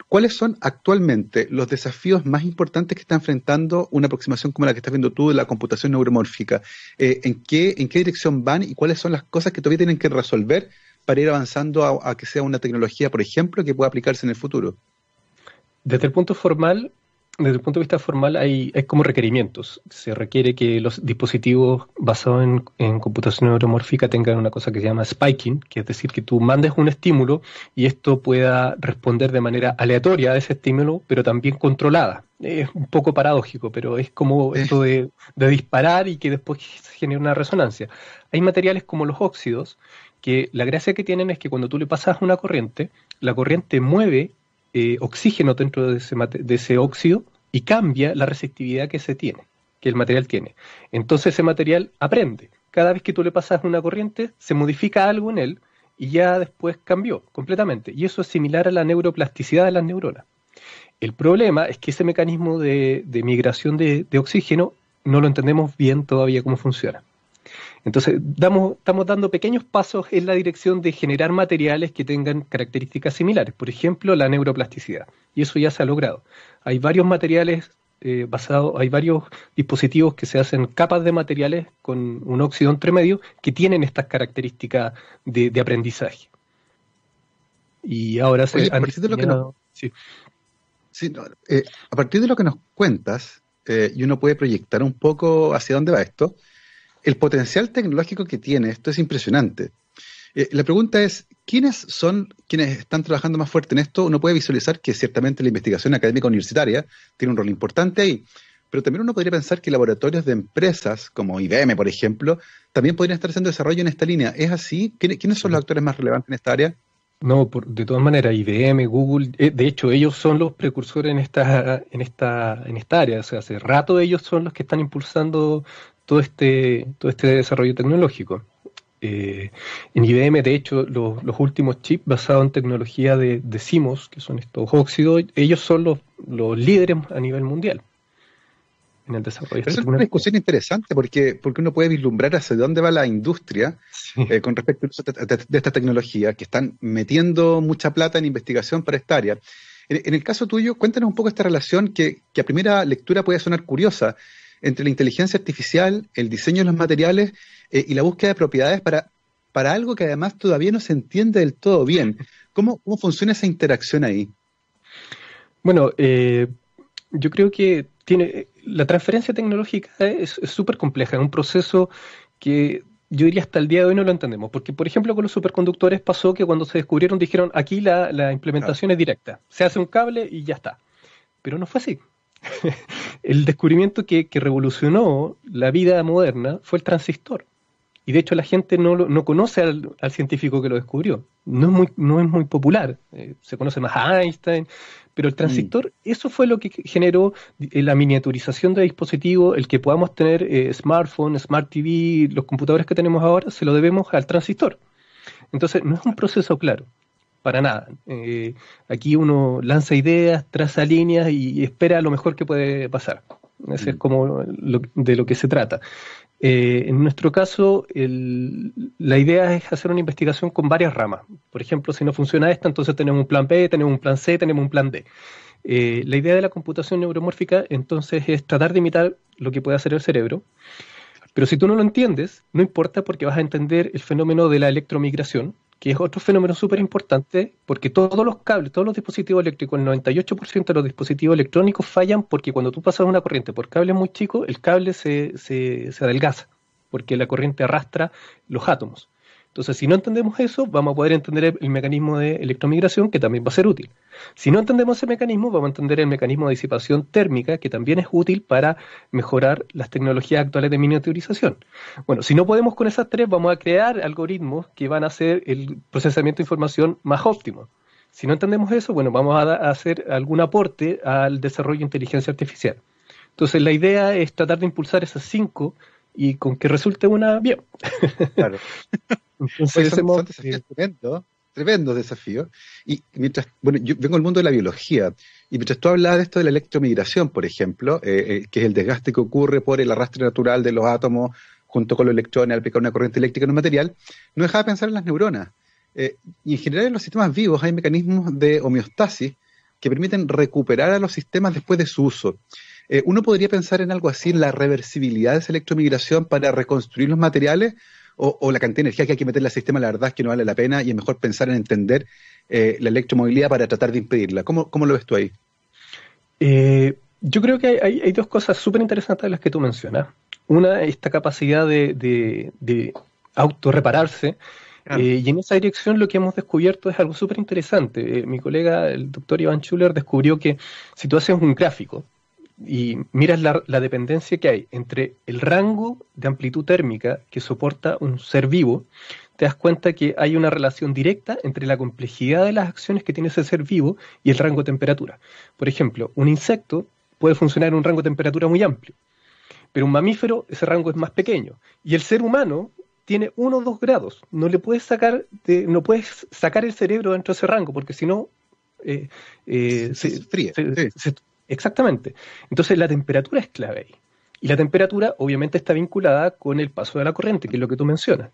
¿cuáles son actualmente los desafíos más importantes que está enfrentando una aproximación como la que estás viendo tú de la computación neuromórfica? Eh, ¿en, qué, ¿En qué dirección van y cuáles son las cosas que todavía tienen que resolver para ir avanzando a que sea una tecnología, por ejemplo, que pueda aplicarse en el futuro? Desde el punto formal, desde el punto de vista formal hay, como requerimientos. Se requiere que los dispositivos basados en, computación neuromórfica tengan una cosa que se llama spiking, que es decir, que tú mandes un estímulo y esto pueda responder de manera aleatoria a ese estímulo, pero también controlada. Es un poco paradójico, pero es como esto de, de disparar y que después se genere una resonancia. Hay materiales como los óxidos, que la gracia que tienen es que cuando tú le pasas una corriente, la corriente mueve eh, oxígeno dentro de ese, de ese óxido y cambia la receptividad que se tiene, que el material tiene. Entonces ese material aprende. Cada vez que tú le pasas una corriente, se modifica algo en él y ya después cambió completamente. Y eso es similar a la neuroplasticidad de las neuronas. El problema es que ese mecanismo de, migración de oxígeno no lo entendemos bien todavía cómo funciona. Entonces, estamos dando pequeños pasos en la dirección de generar materiales que tengan características similares, por ejemplo, la neuroplasticidad. Y eso ya se ha logrado. Hay varios materiales eh, basados, hay varios dispositivos que se hacen capas de materiales con un óxido entre medio que tienen estas características de, aprendizaje. Y ahora se a partir de lo que nos, eh, a partir de lo que nos cuentas, eh, y uno puede proyectar un poco hacia dónde va esto, el potencial tecnológico que tiene esto es impresionante. Eh, la pregunta es, ¿quiénes son quienes están trabajando más fuerte en esto? Uno puede visualizar que ciertamente la investigación académica universitaria tiene un rol importante ahí, pero también uno podría pensar que laboratorios de empresas como IBM, por ejemplo, también podrían estar haciendo desarrollo en esta línea. ¿Es así? ¿Quiénes son los actores más relevantes en esta área? No, de todas maneras, IBM, Google, eh, de hecho, ellos son los precursores en esta, en esta, en esta área. O sea, hace rato ellos son los que están impulsando todo este, todo este desarrollo tecnológico. Eh, en IBM, de hecho, los, últimos chips basados en tecnología de, de, CIMOS, que son estos óxidos, ellos son los, los líderes a nivel mundial en el desarrollo. es una discusión interesante porque, porque uno puede vislumbrar hacia dónde va la industria eh, con respecto a de, esta tecnología, que están metiendo mucha plata en investigación para esta área. En, el caso tuyo, cuéntanos un poco esta relación que, que a primera lectura puede sonar curiosa entre la inteligencia artificial, el diseño de los materiales eh, y la búsqueda de propiedades para, para algo que además todavía no se entiende del todo bien. ¿Cómo, cómo funciona esa interacción ahí? Bueno, eh, yo creo que tiene la transferencia tecnológica es súper compleja, es un proceso que yo diría hasta el día de hoy no lo entendemos, porque por ejemplo con los superconductores pasó que cuando se descubrieron dijeron aquí la, implementación es directa, se hace un cable y ya está, pero no fue así. el descubrimiento que, revolucionó la vida moderna fue el transistor. Y de hecho la gente no, no conoce al, científico que lo descubrió. No es muy, no es muy popular. Eh, se conoce más a Einstein, pero el transistor, mm. eso fue lo que generó eh, la miniaturización de dispositivos, el que podamos tener eh, smartphone, smart TV, los computadores que tenemos ahora, se lo debemos al transistor. Entonces, no es un proceso claro para nada. Eh, aquí uno lanza ideas, traza líneas y espera lo mejor que puede pasar. Ese es mm. como de lo que se trata. Eh, en nuestro caso, la idea es hacer una investigación con varias ramas. Por ejemplo, si no funciona esta, entonces tenemos un plan B, tenemos un plan C, tenemos un plan D. Eh, la idea de la computación neuromórfica, entonces, es tratar de imitar lo que puede hacer el cerebro Pero si tú no lo entiendes, no importa porque vas a entender el fenómeno de la electromigración, que es otro fenómeno súper importante, porque todos los cables, todos los dispositivos eléctricos, el 98% de los dispositivos electrónicos fallan porque cuando tú pasas una corriente por cables muy chicos, el cable se, se, se adelgaza, porque la corriente arrastra los átomos. Entonces, si no entendemos eso, vamos a poder entender el mecanismo de electromigración, que también va a ser útil. Si no entendemos ese mecanismo, vamos a entender el mecanismo de disipación térmica, que también es útil para mejorar las tecnologías actuales de miniaturización. Bueno, si no podemos con esas tres, vamos a crear algoritmos que van a hacer el procesamiento de información más óptimo. Si no entendemos eso, bueno, vamos a, hacer algún aporte al desarrollo de inteligencia artificial. Entonces, la idea es tratar de impulsar esas cinco y con que resulte una bien. Claro. Entonces, son, desafíos tremendos, tremendos desafíos. Y mientras, bueno, yo vengo del mundo de la biología, y mientras tú hablabas de esto de la electromigración, por ejemplo, eh, eh, que es el desgaste que ocurre por el arrastre natural de los átomos junto con los electrones al aplicar una corriente eléctrica en un material, no dejaba de pensar en las neuronas. Eh, y en general en los sistemas vivos hay mecanismos de homeostasis que permiten recuperar a los sistemas después de su uso. Uno podría pensar en algo así, en la reversibilidad de esa electromigración para reconstruir los materiales, o, la cantidad de energía que hay que meterle al sistema, la verdad es que no vale la pena y es mejor pensar en entender eh, la electromovilidad para tratar de impedirla. ¿Cómo, cómo lo ves tú ahí? Eh, yo creo que hay, dos cosas súper interesantes de las que tú mencionas. Una, esta capacidad de, de, de autorrepararse. Eh, y en esa dirección lo que hemos descubierto es algo súper interesante. mi colega, el doctor Iván Schuller, descubrió que si tú haces un gráfico y miras la, dependencia que hay entre el rango de amplitud térmica que soporta un ser vivo, te das cuenta que hay una relación directa entre la complejidad de las acciones que tiene ese ser vivo y el rango de temperatura. Por ejemplo, un insecto puede funcionar en un rango de temperatura muy amplio, pero un mamífero ese rango es más pequeño y el ser humano tiene uno o dos grados. No le puedes sacar de, no puedes sacar el cerebro dentro de ese rango porque si no eh, eh, se, fríe. Exactamente. Entonces la temperatura es clave ahí. Y la temperatura obviamente está vinculada con el paso de la corriente, que es lo que tú mencionas.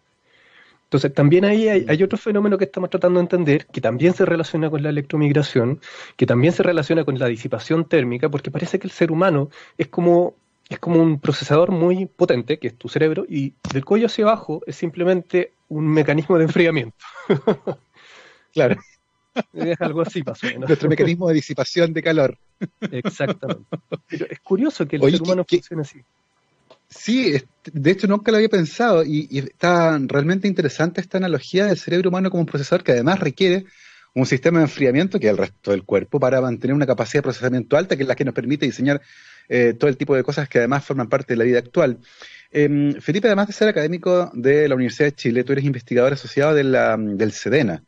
Entonces también ahí hay, otro fenómeno que estamos tratando de entender, que también se relaciona con la electromigración, que también se relaciona con la disipación térmica, porque parece que el ser humano es como, es como un procesador muy potente, que es tu cerebro, y del cuello hacia abajo es simplemente un mecanismo de enfriamiento. claro. Es algo así, pasó. Nuestro mecanismo de disipación de calor. Exactamente. Pero es curioso que el ser humano funcione así. Sí, de hecho nunca lo había pensado y, está realmente interesante esta analogía del cerebro humano como un procesador que además requiere un sistema de enfriamiento que es el resto del cuerpo para mantener una capacidad de procesamiento alta que es la que nos permite diseñar eh, todo el tipo de cosas que además forman parte de la vida actual. Em, Felipe, además de ser académico de la Universidad de Chile, tú eres investigador asociado de la, del SEDENA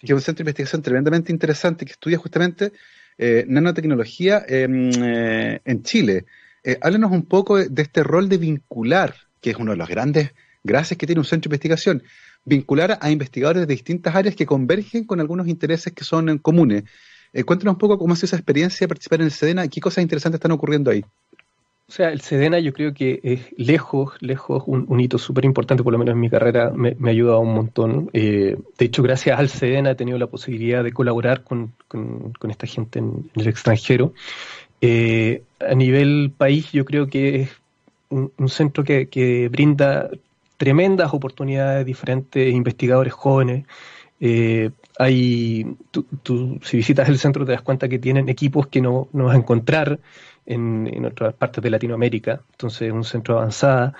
que es un centro de investigación tremendamente interesante que estudia justamente eh, nanotecnología eh, en Chile. Eh, háblanos un poco de, este rol de vincular, que es uno de los grandes gracias que tiene un centro de investigación, vincular a investigadores de distintas áreas que convergen con algunos intereses que son comunes. cuéntanos un poco cómo ha sido esa experiencia de participar en el SEDENA y qué cosas interesantes están ocurriendo ahí. O sea, el Sedena yo creo que es lejos, lejos, un, hito súper importante, por lo menos en mi carrera me, ha ayudado un montón. Eh, de hecho, gracias al Sedena he tenido la posibilidad de colaborar con, esta gente en, el extranjero. Eh, a nivel país, yo creo que es un, centro que, brinda tremendas oportunidades a diferentes investigadores jóvenes. Eh, hay, tú, si visitas el centro te das cuenta que tienen equipos que no, no vas a encontrar en, otras partes de Latinoamérica, entonces es un centro avanzado,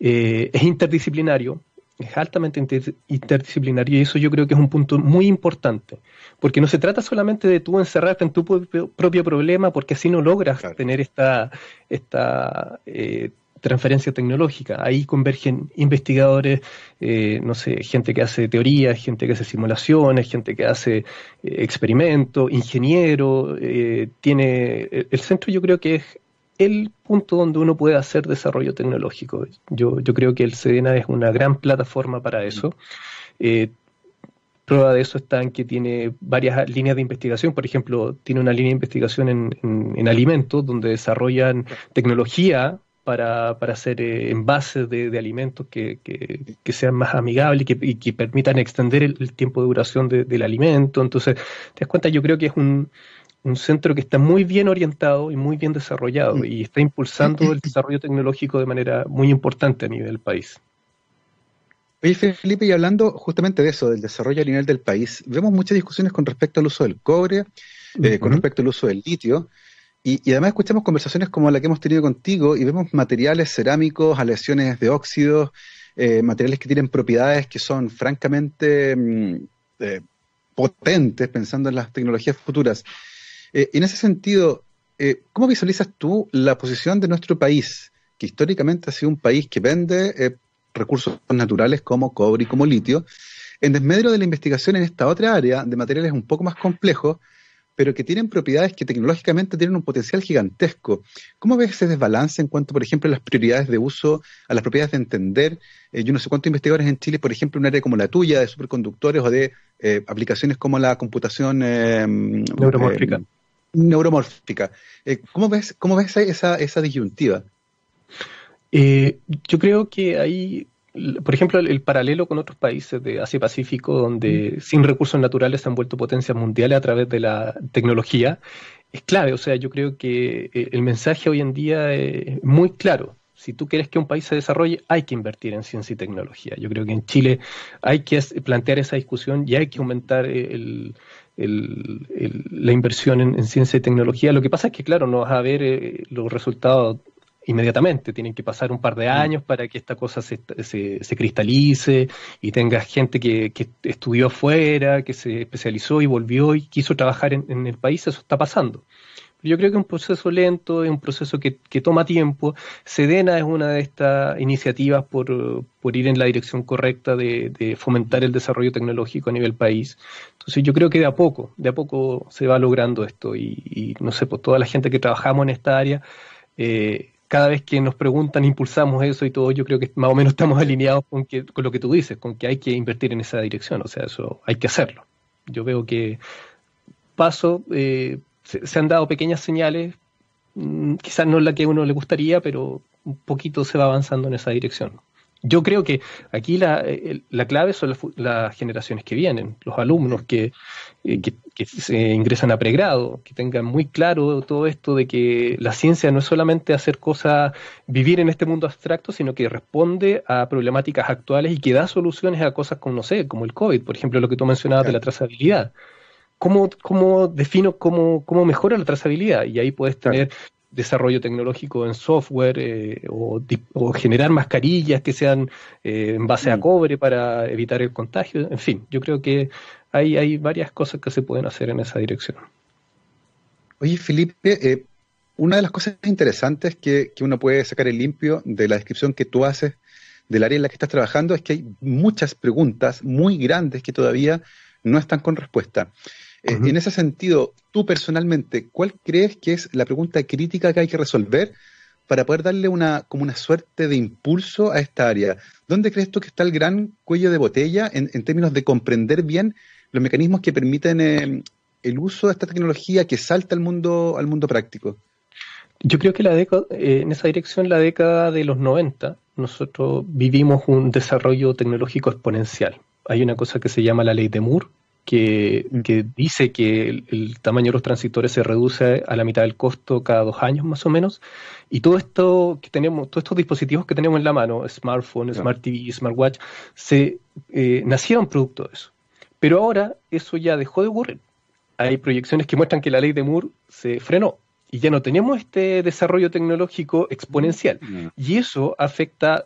eh, es interdisciplinario, es altamente interdisciplinario y eso yo creo que es un punto muy importante, porque no se trata solamente de tú encerrarte en tu propio, problema, porque así no logras tener esta, esta eh, transferencia tecnológica. Ahí convergen investigadores, eh, no sé, gente que hace teorías, gente que hace simulaciones, gente que hace eh, experimentos, ingeniero. Eh, tiene el centro yo creo que es el punto donde uno puede hacer desarrollo tecnológico. Yo, yo creo que el SEDENA es una gran plataforma para eso. prueba de eso está en que tiene varias líneas de investigación. Por ejemplo, tiene una línea de investigación en, en alimentos donde desarrollan tecnología para, para hacer eh, envases de, alimentos que, que, sean más amigables y que, permitan extender el, tiempo de duración del alimento. Entonces, te das cuenta, yo creo que es un, un centro que está muy bien orientado y muy bien desarrollado mm. y está impulsando el desarrollo tecnológico de manera muy importante a nivel país. Oye, Felipe, y hablando justamente de eso, del desarrollo a nivel del país, vemos muchas discusiones con respecto al uso del cobre, eh, con respecto al uso del litio, y, además escuchamos conversaciones como la que hemos tenido contigo y vemos materiales cerámicos, aleaciones de óxidos, eh, materiales que tienen propiedades que son francamente mm, eh, potentes pensando en las tecnologías futuras. en ese sentido, ¿cómo visualizas tú la posición de nuestro país, que históricamente ha sido un país que vende recursos naturales como cobre y como litio, en desmedro de la investigación en esta otra área de materiales un poco más complejos, pero que tienen propiedades que tecnológicamente tienen un potencial gigantesco. ¿Cómo ves ese desbalance en cuanto, por ejemplo, a las prioridades de uso, a las propiedades de entender? Eh, yo no sé cuántos investigadores en Chile, por ejemplo, un área como la tuya, de superconductores o de eh, aplicaciones como la computación eh, neuromórfica. neuromórfica. ¿cómo, ves, ¿Cómo ves esa, esa disyuntiva? Eh, yo creo que hay, por ejemplo, el, paralelo con otros países de Asia-Pacífico, donde sin recursos naturales se han vuelto potencias mundiales a través de la tecnología, es clave. O sea, yo creo que eh, el mensaje hoy en día es muy claro. Si tú quieres que un país se desarrolle, hay que invertir en ciencia y tecnología. Yo creo que en Chile hay que plantear esa discusión y hay que aumentar el, la inversión en, ciencia y tecnología. Lo que pasa es que, claro, no vas a ver eh, los resultados inmediatamente, tienen que pasar un par de mm. años para que esta cosa se, se, cristalice y tenga gente que, estudió afuera, que se especializó y volvió y quiso trabajar en, el país, eso está pasando. Yo creo que es un proceso lento, es un proceso que, toma tiempo. Sedena es una de estas iniciativas por, ir en la dirección correcta de, fomentar el desarrollo tecnológico a nivel país. Entonces yo creo que de a poco, de a poco se va logrando esto y, y no sé, pues toda la gente que trabajamos en esta área, eh, cada vez que nos preguntan, impulsamos eso y todo, yo creo que más o menos estamos alineados con, que, con lo que tú dices, con que hay que invertir en esa dirección, o sea, eso hay que hacerlo. Yo veo que paso, eh, se, han dado pequeñas señales, mm, quizás no la que a uno le gustaría, pero un poquito se va avanzando en esa dirección. Yo creo que aquí la, la clave son las, generaciones que vienen, los alumnos que, eh, que, se ingresan a pregrado, que tengan muy claro todo esto de que la ciencia no es solamente hacer cosas, vivir en este mundo abstracto, sino que responde a problemáticas actuales y que da soluciones a cosas como, no sé, como el COVID, por ejemplo, lo que tú mencionabas de la trazabilidad. ¿Cómo, cómo defino cómo, cómo mejora la trazabilidad? Y ahí puedes tener desarrollo tecnológico en software eh, o, generar mascarillas que sean eh, en base a mm. cobre para evitar el contagio. En fin, yo creo que hay, hay varias cosas que se pueden hacer en esa dirección. Oye, Felipe, eh, una de las cosas interesantes que, que uno puede sacar el limpio de la descripción que tú haces del área en la que estás trabajando es que hay muchas preguntas muy grandes que todavía no están con respuesta. Eh, en ese sentido, tú personalmente, ¿cuál crees que es la pregunta crítica que hay que resolver para poder darle una, como una suerte de impulso a esta área? ¿Dónde crees tú que está el gran cuello de botella en, términos de comprender bien los mecanismos que permiten eh, el uso de esta tecnología que salta al mundo, al mundo práctico? Yo creo que la década, eh, en esa dirección, la década de los 90, nosotros vivimos un desarrollo tecnológico exponencial. Hay una cosa que se llama la ley de Moore, que, dice que el, tamaño de los transistores se reduce a la mitad del costo cada dos años más o menos. Y todo esto que tenemos, todos estos dispositivos que tenemos en la mano, smartphone, smart TV, smartwatch, se eh, nacieron producto de eso. Pero ahora eso ya dejó de ocurrir. Hay proyecciones que muestran que la ley de Moore se frenó y ya no tenemos este desarrollo tecnológico exponencial. Y eso afecta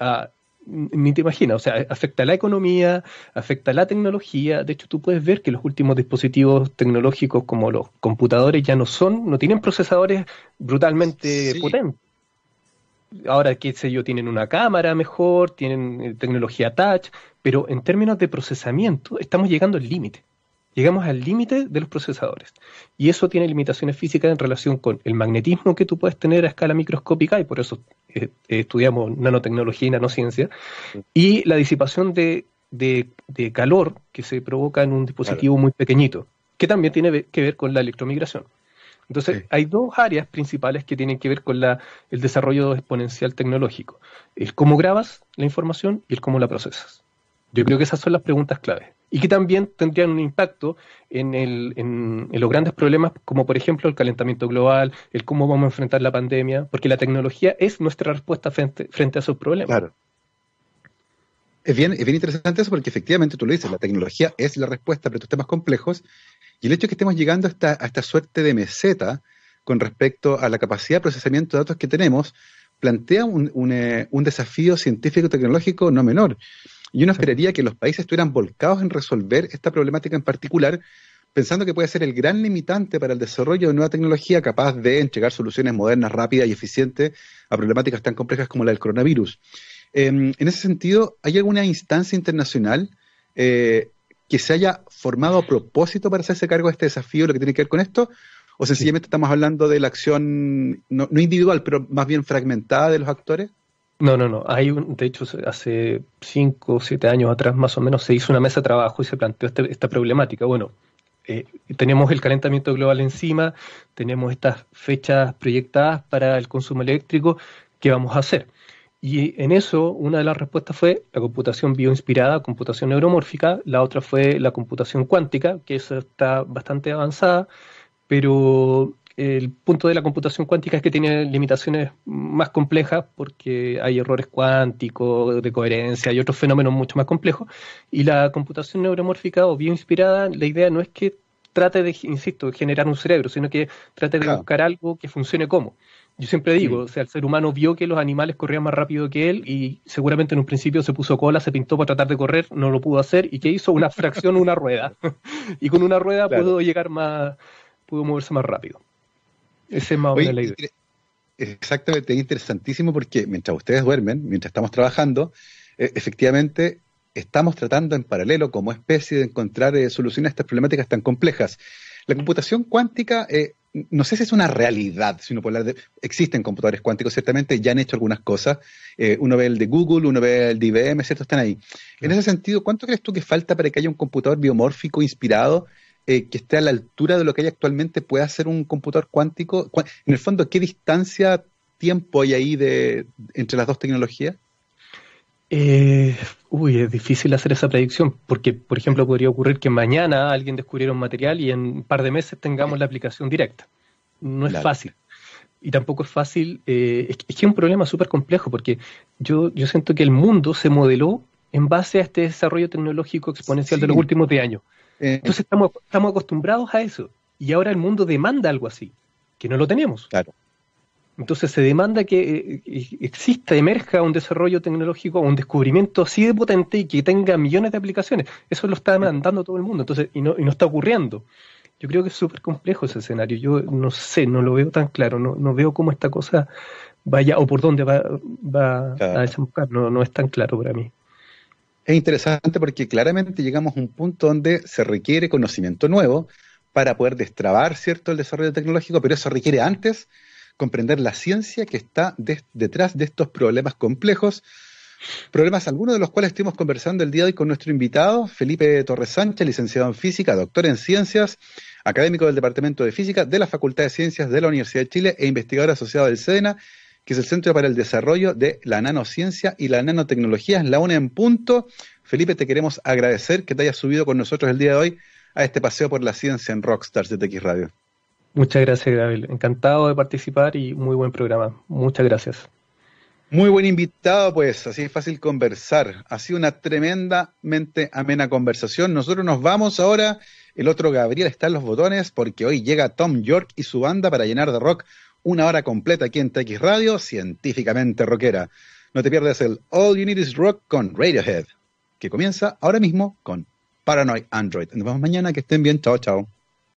a ni te imaginas, o sea, afecta a la economía, afecta a la tecnología. De hecho, tú puedes ver que los últimos dispositivos tecnológicos como los computadores ya no son, no tienen procesadores brutalmente potentes. Ahora, qué sé yo, tienen una cámara mejor, tienen eh, tecnología touch, pero en términos de procesamiento estamos llegando al límite. Llegamos al límite de los procesadores. Y eso tiene limitaciones físicas en relación con el magnetismo que tú puedes tener a escala microscópica, y por eso eh, estudiamos nanotecnología y nanociencia, y la disipación de, calor que se provoca en un dispositivo muy pequeñito, que también tiene que ver con la electromigración. Entonces, hay dos áreas principales que tienen que ver con la, el desarrollo exponencial tecnológico. El cómo grabas la información y el cómo la procesas. Yo creo que esas son las preguntas claves y que también tendrían un impacto en, el, en, los grandes problemas como por ejemplo el calentamiento global, el cómo vamos a enfrentar la pandemia, porque la tecnología es nuestra respuesta frente, a esos problemas. Claro. Es bien, es bien interesante eso porque efectivamente tú lo dices, la tecnología es la respuesta para estos temas complejos y el hecho de que estemos llegando a esta, a esta suerte de meseta con respecto a la capacidad de procesamiento de datos que tenemos plantea un, un, eh, un desafío científico-tecnológico no menor. Y uno esperaría que los países estuvieran volcados en resolver esta problemática en particular, pensando que puede ser el gran limitante para el desarrollo de nueva tecnología capaz de entregar soluciones modernas, rápidas y eficientes a problemáticas tan complejas como la del coronavirus. Em, en ese sentido, ¿hay alguna instancia internacional eh, que se haya formado a propósito para hacerse cargo de este desafío, lo que tiene que ver con esto? ¿O sencillamente estamos hablando de la acción no individual, pero más bien fragmentada de los actores? No, no, no. Hay un, de hecho, hace cinco o siete años atrás, más o menos, se hizo una mesa de trabajo y se planteó este, esta problemática. Bueno, eh, tenemos el calentamiento global encima, tenemos estas fechas proyectadas para el consumo eléctrico, ¿qué vamos a hacer? Y en eso, una de las respuestas fue la computación bioinspirada, computación neuromórfica, la otra fue la computación cuántica, que eso está bastante avanzada, pero el punto de la computación cuántica es que tiene limitaciones más complejas porque hay errores cuánticos de coherencia y otros fenómenos mucho más complejos. Y la computación neuromórfica o bioinspirada, la idea no es que trate de, insisto, de generar un cerebro, sino que trate de buscar algo que funcione como. Yo siempre digo, o sea, el ser humano vio que los animales corrían más rápido que él y seguramente en un principio se puso cola, se pintó para tratar de correr, no lo pudo hacer y que hizo una fracción, una rueda. y con una rueda pudo llegar más, pudo moverse más rápido. Ese es más la idea. Exactamente, es interesantísimo porque mientras ustedes duermen, mientras estamos trabajando, eh, efectivamente estamos tratando en paralelo como especie de encontrar eh, soluciones a estas problemáticas tan complejas. La computación cuántica, eh, no sé si es una realidad, si uno puede hablar de, existen computadores cuánticos, ciertamente ya han hecho algunas cosas. uno ve el de Google, uno ve el de IBM, ¿cierto? Están ahí. En ese sentido, ¿cuánto crees tú que falta para que haya un computador biomórfico inspirado eh, que esté a la altura de lo que hay actualmente puede hacer un computador cuántico? En el fondo, ¿qué distancia, tiempo hay ahí de, entre las dos tecnologías? Eh, uy, es difícil hacer esa predicción, porque, por ejemplo, podría ocurrir que mañana alguien descubriera un material y en un par de meses tengamos la aplicación directa. No es fácil. Y tampoco es fácil, eh, es, que es un problema súper complejo, porque yo, yo siento que el mundo se modeló en base a este desarrollo tecnológico exponencial de los últimos 10 años. Eh, Entonces estamos, estamos acostumbrados a eso. Y ahora el mundo demanda algo así, que no lo tenemos. Claro. Entonces se demanda que eh, exista, emerja un desarrollo tecnológico, un descubrimiento así de potente y que tenga millones de aplicaciones. Eso lo está demandando todo el mundo, entonces, y no, y no está ocurriendo. Yo creo que es súper complejo ese escenario. Yo no sé, no lo veo tan claro, no, no veo cómo esta cosa vaya o por dónde va, va a desembocar. No, no es tan claro para mí es interesante porque claramente llegamos a un punto donde se requiere conocimiento nuevo para poder destrabar cierto el desarrollo tecnológico, pero eso requiere antes comprender la ciencia que está detrás de estos problemas complejos, problemas algunos de los cuales estuvimos conversando el día de hoy con nuestro invitado, Felipe Torres Sánchez, licenciado en física, doctor en ciencias, académico del Departamento de Física de la Facultad de Ciencias de la Universidad de Chile e investigador asociado del SEDENA que es el Centro para el Desarrollo de la Nanociencia y la Nanotecnología, es la UNE en punto. Felipe, te queremos agradecer que te hayas subido con nosotros el día de hoy a este paseo por la ciencia en Rockstars de TX Radio. Muchas gracias, Gabriel. Encantado de participar y muy buen programa. Muchas gracias. Muy buen invitado, pues, así es fácil conversar. Ha sido una tremendamente amena conversación. Nosotros nos vamos ahora. El otro Gabriel está en los botones porque hoy llega Tom York y su banda para llenar de rock una hora completa aquí en TX Radio, científicamente rockera. No te pierdas el All You Need Is Rock con Radiohead, que comienza ahora mismo con Paranoid Android. Nos vemos mañana, que estén bien, chao, chao.